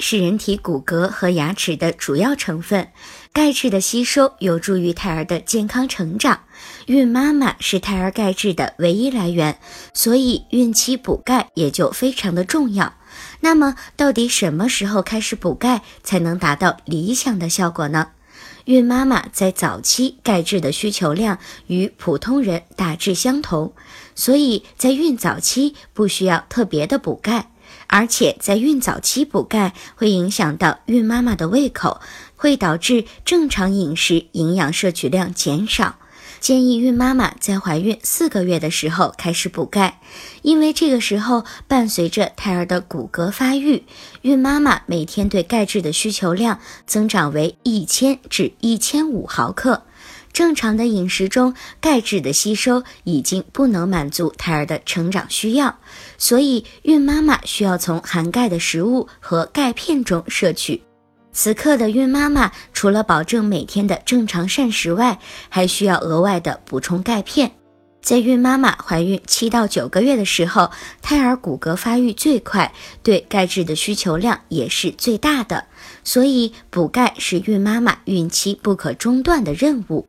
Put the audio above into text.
是人体骨骼和牙齿的主要成分，钙质的吸收有助于胎儿的健康成长。孕妈妈是胎儿钙质的唯一来源，所以孕期补钙也就非常的重要。那么，到底什么时候开始补钙才能达到理想的效果呢？孕妈妈在早期钙质的需求量与普通人大致相同，所以在孕早期不需要特别的补钙，而且在孕早期补钙会影响到孕妈妈的胃口，会导致正常饮食营养摄取量减少。建议孕妈妈在怀孕四个月的时候开始补钙，因为这个时候伴随着胎儿的骨骼发育，孕妈妈每天对钙质的需求量增长为一千至一千五毫克。正常的饮食中，钙质的吸收已经不能满足胎儿的成长需要，所以孕妈妈需要从含钙的食物和钙片中摄取。此刻的孕妈妈除了保证每天的正常膳食外，还需要额外的补充钙片。在孕妈妈怀孕七到九个月的时候，胎儿骨骼发育最快，对钙质的需求量也是最大的，所以补钙是孕妈妈孕期不可中断的任务。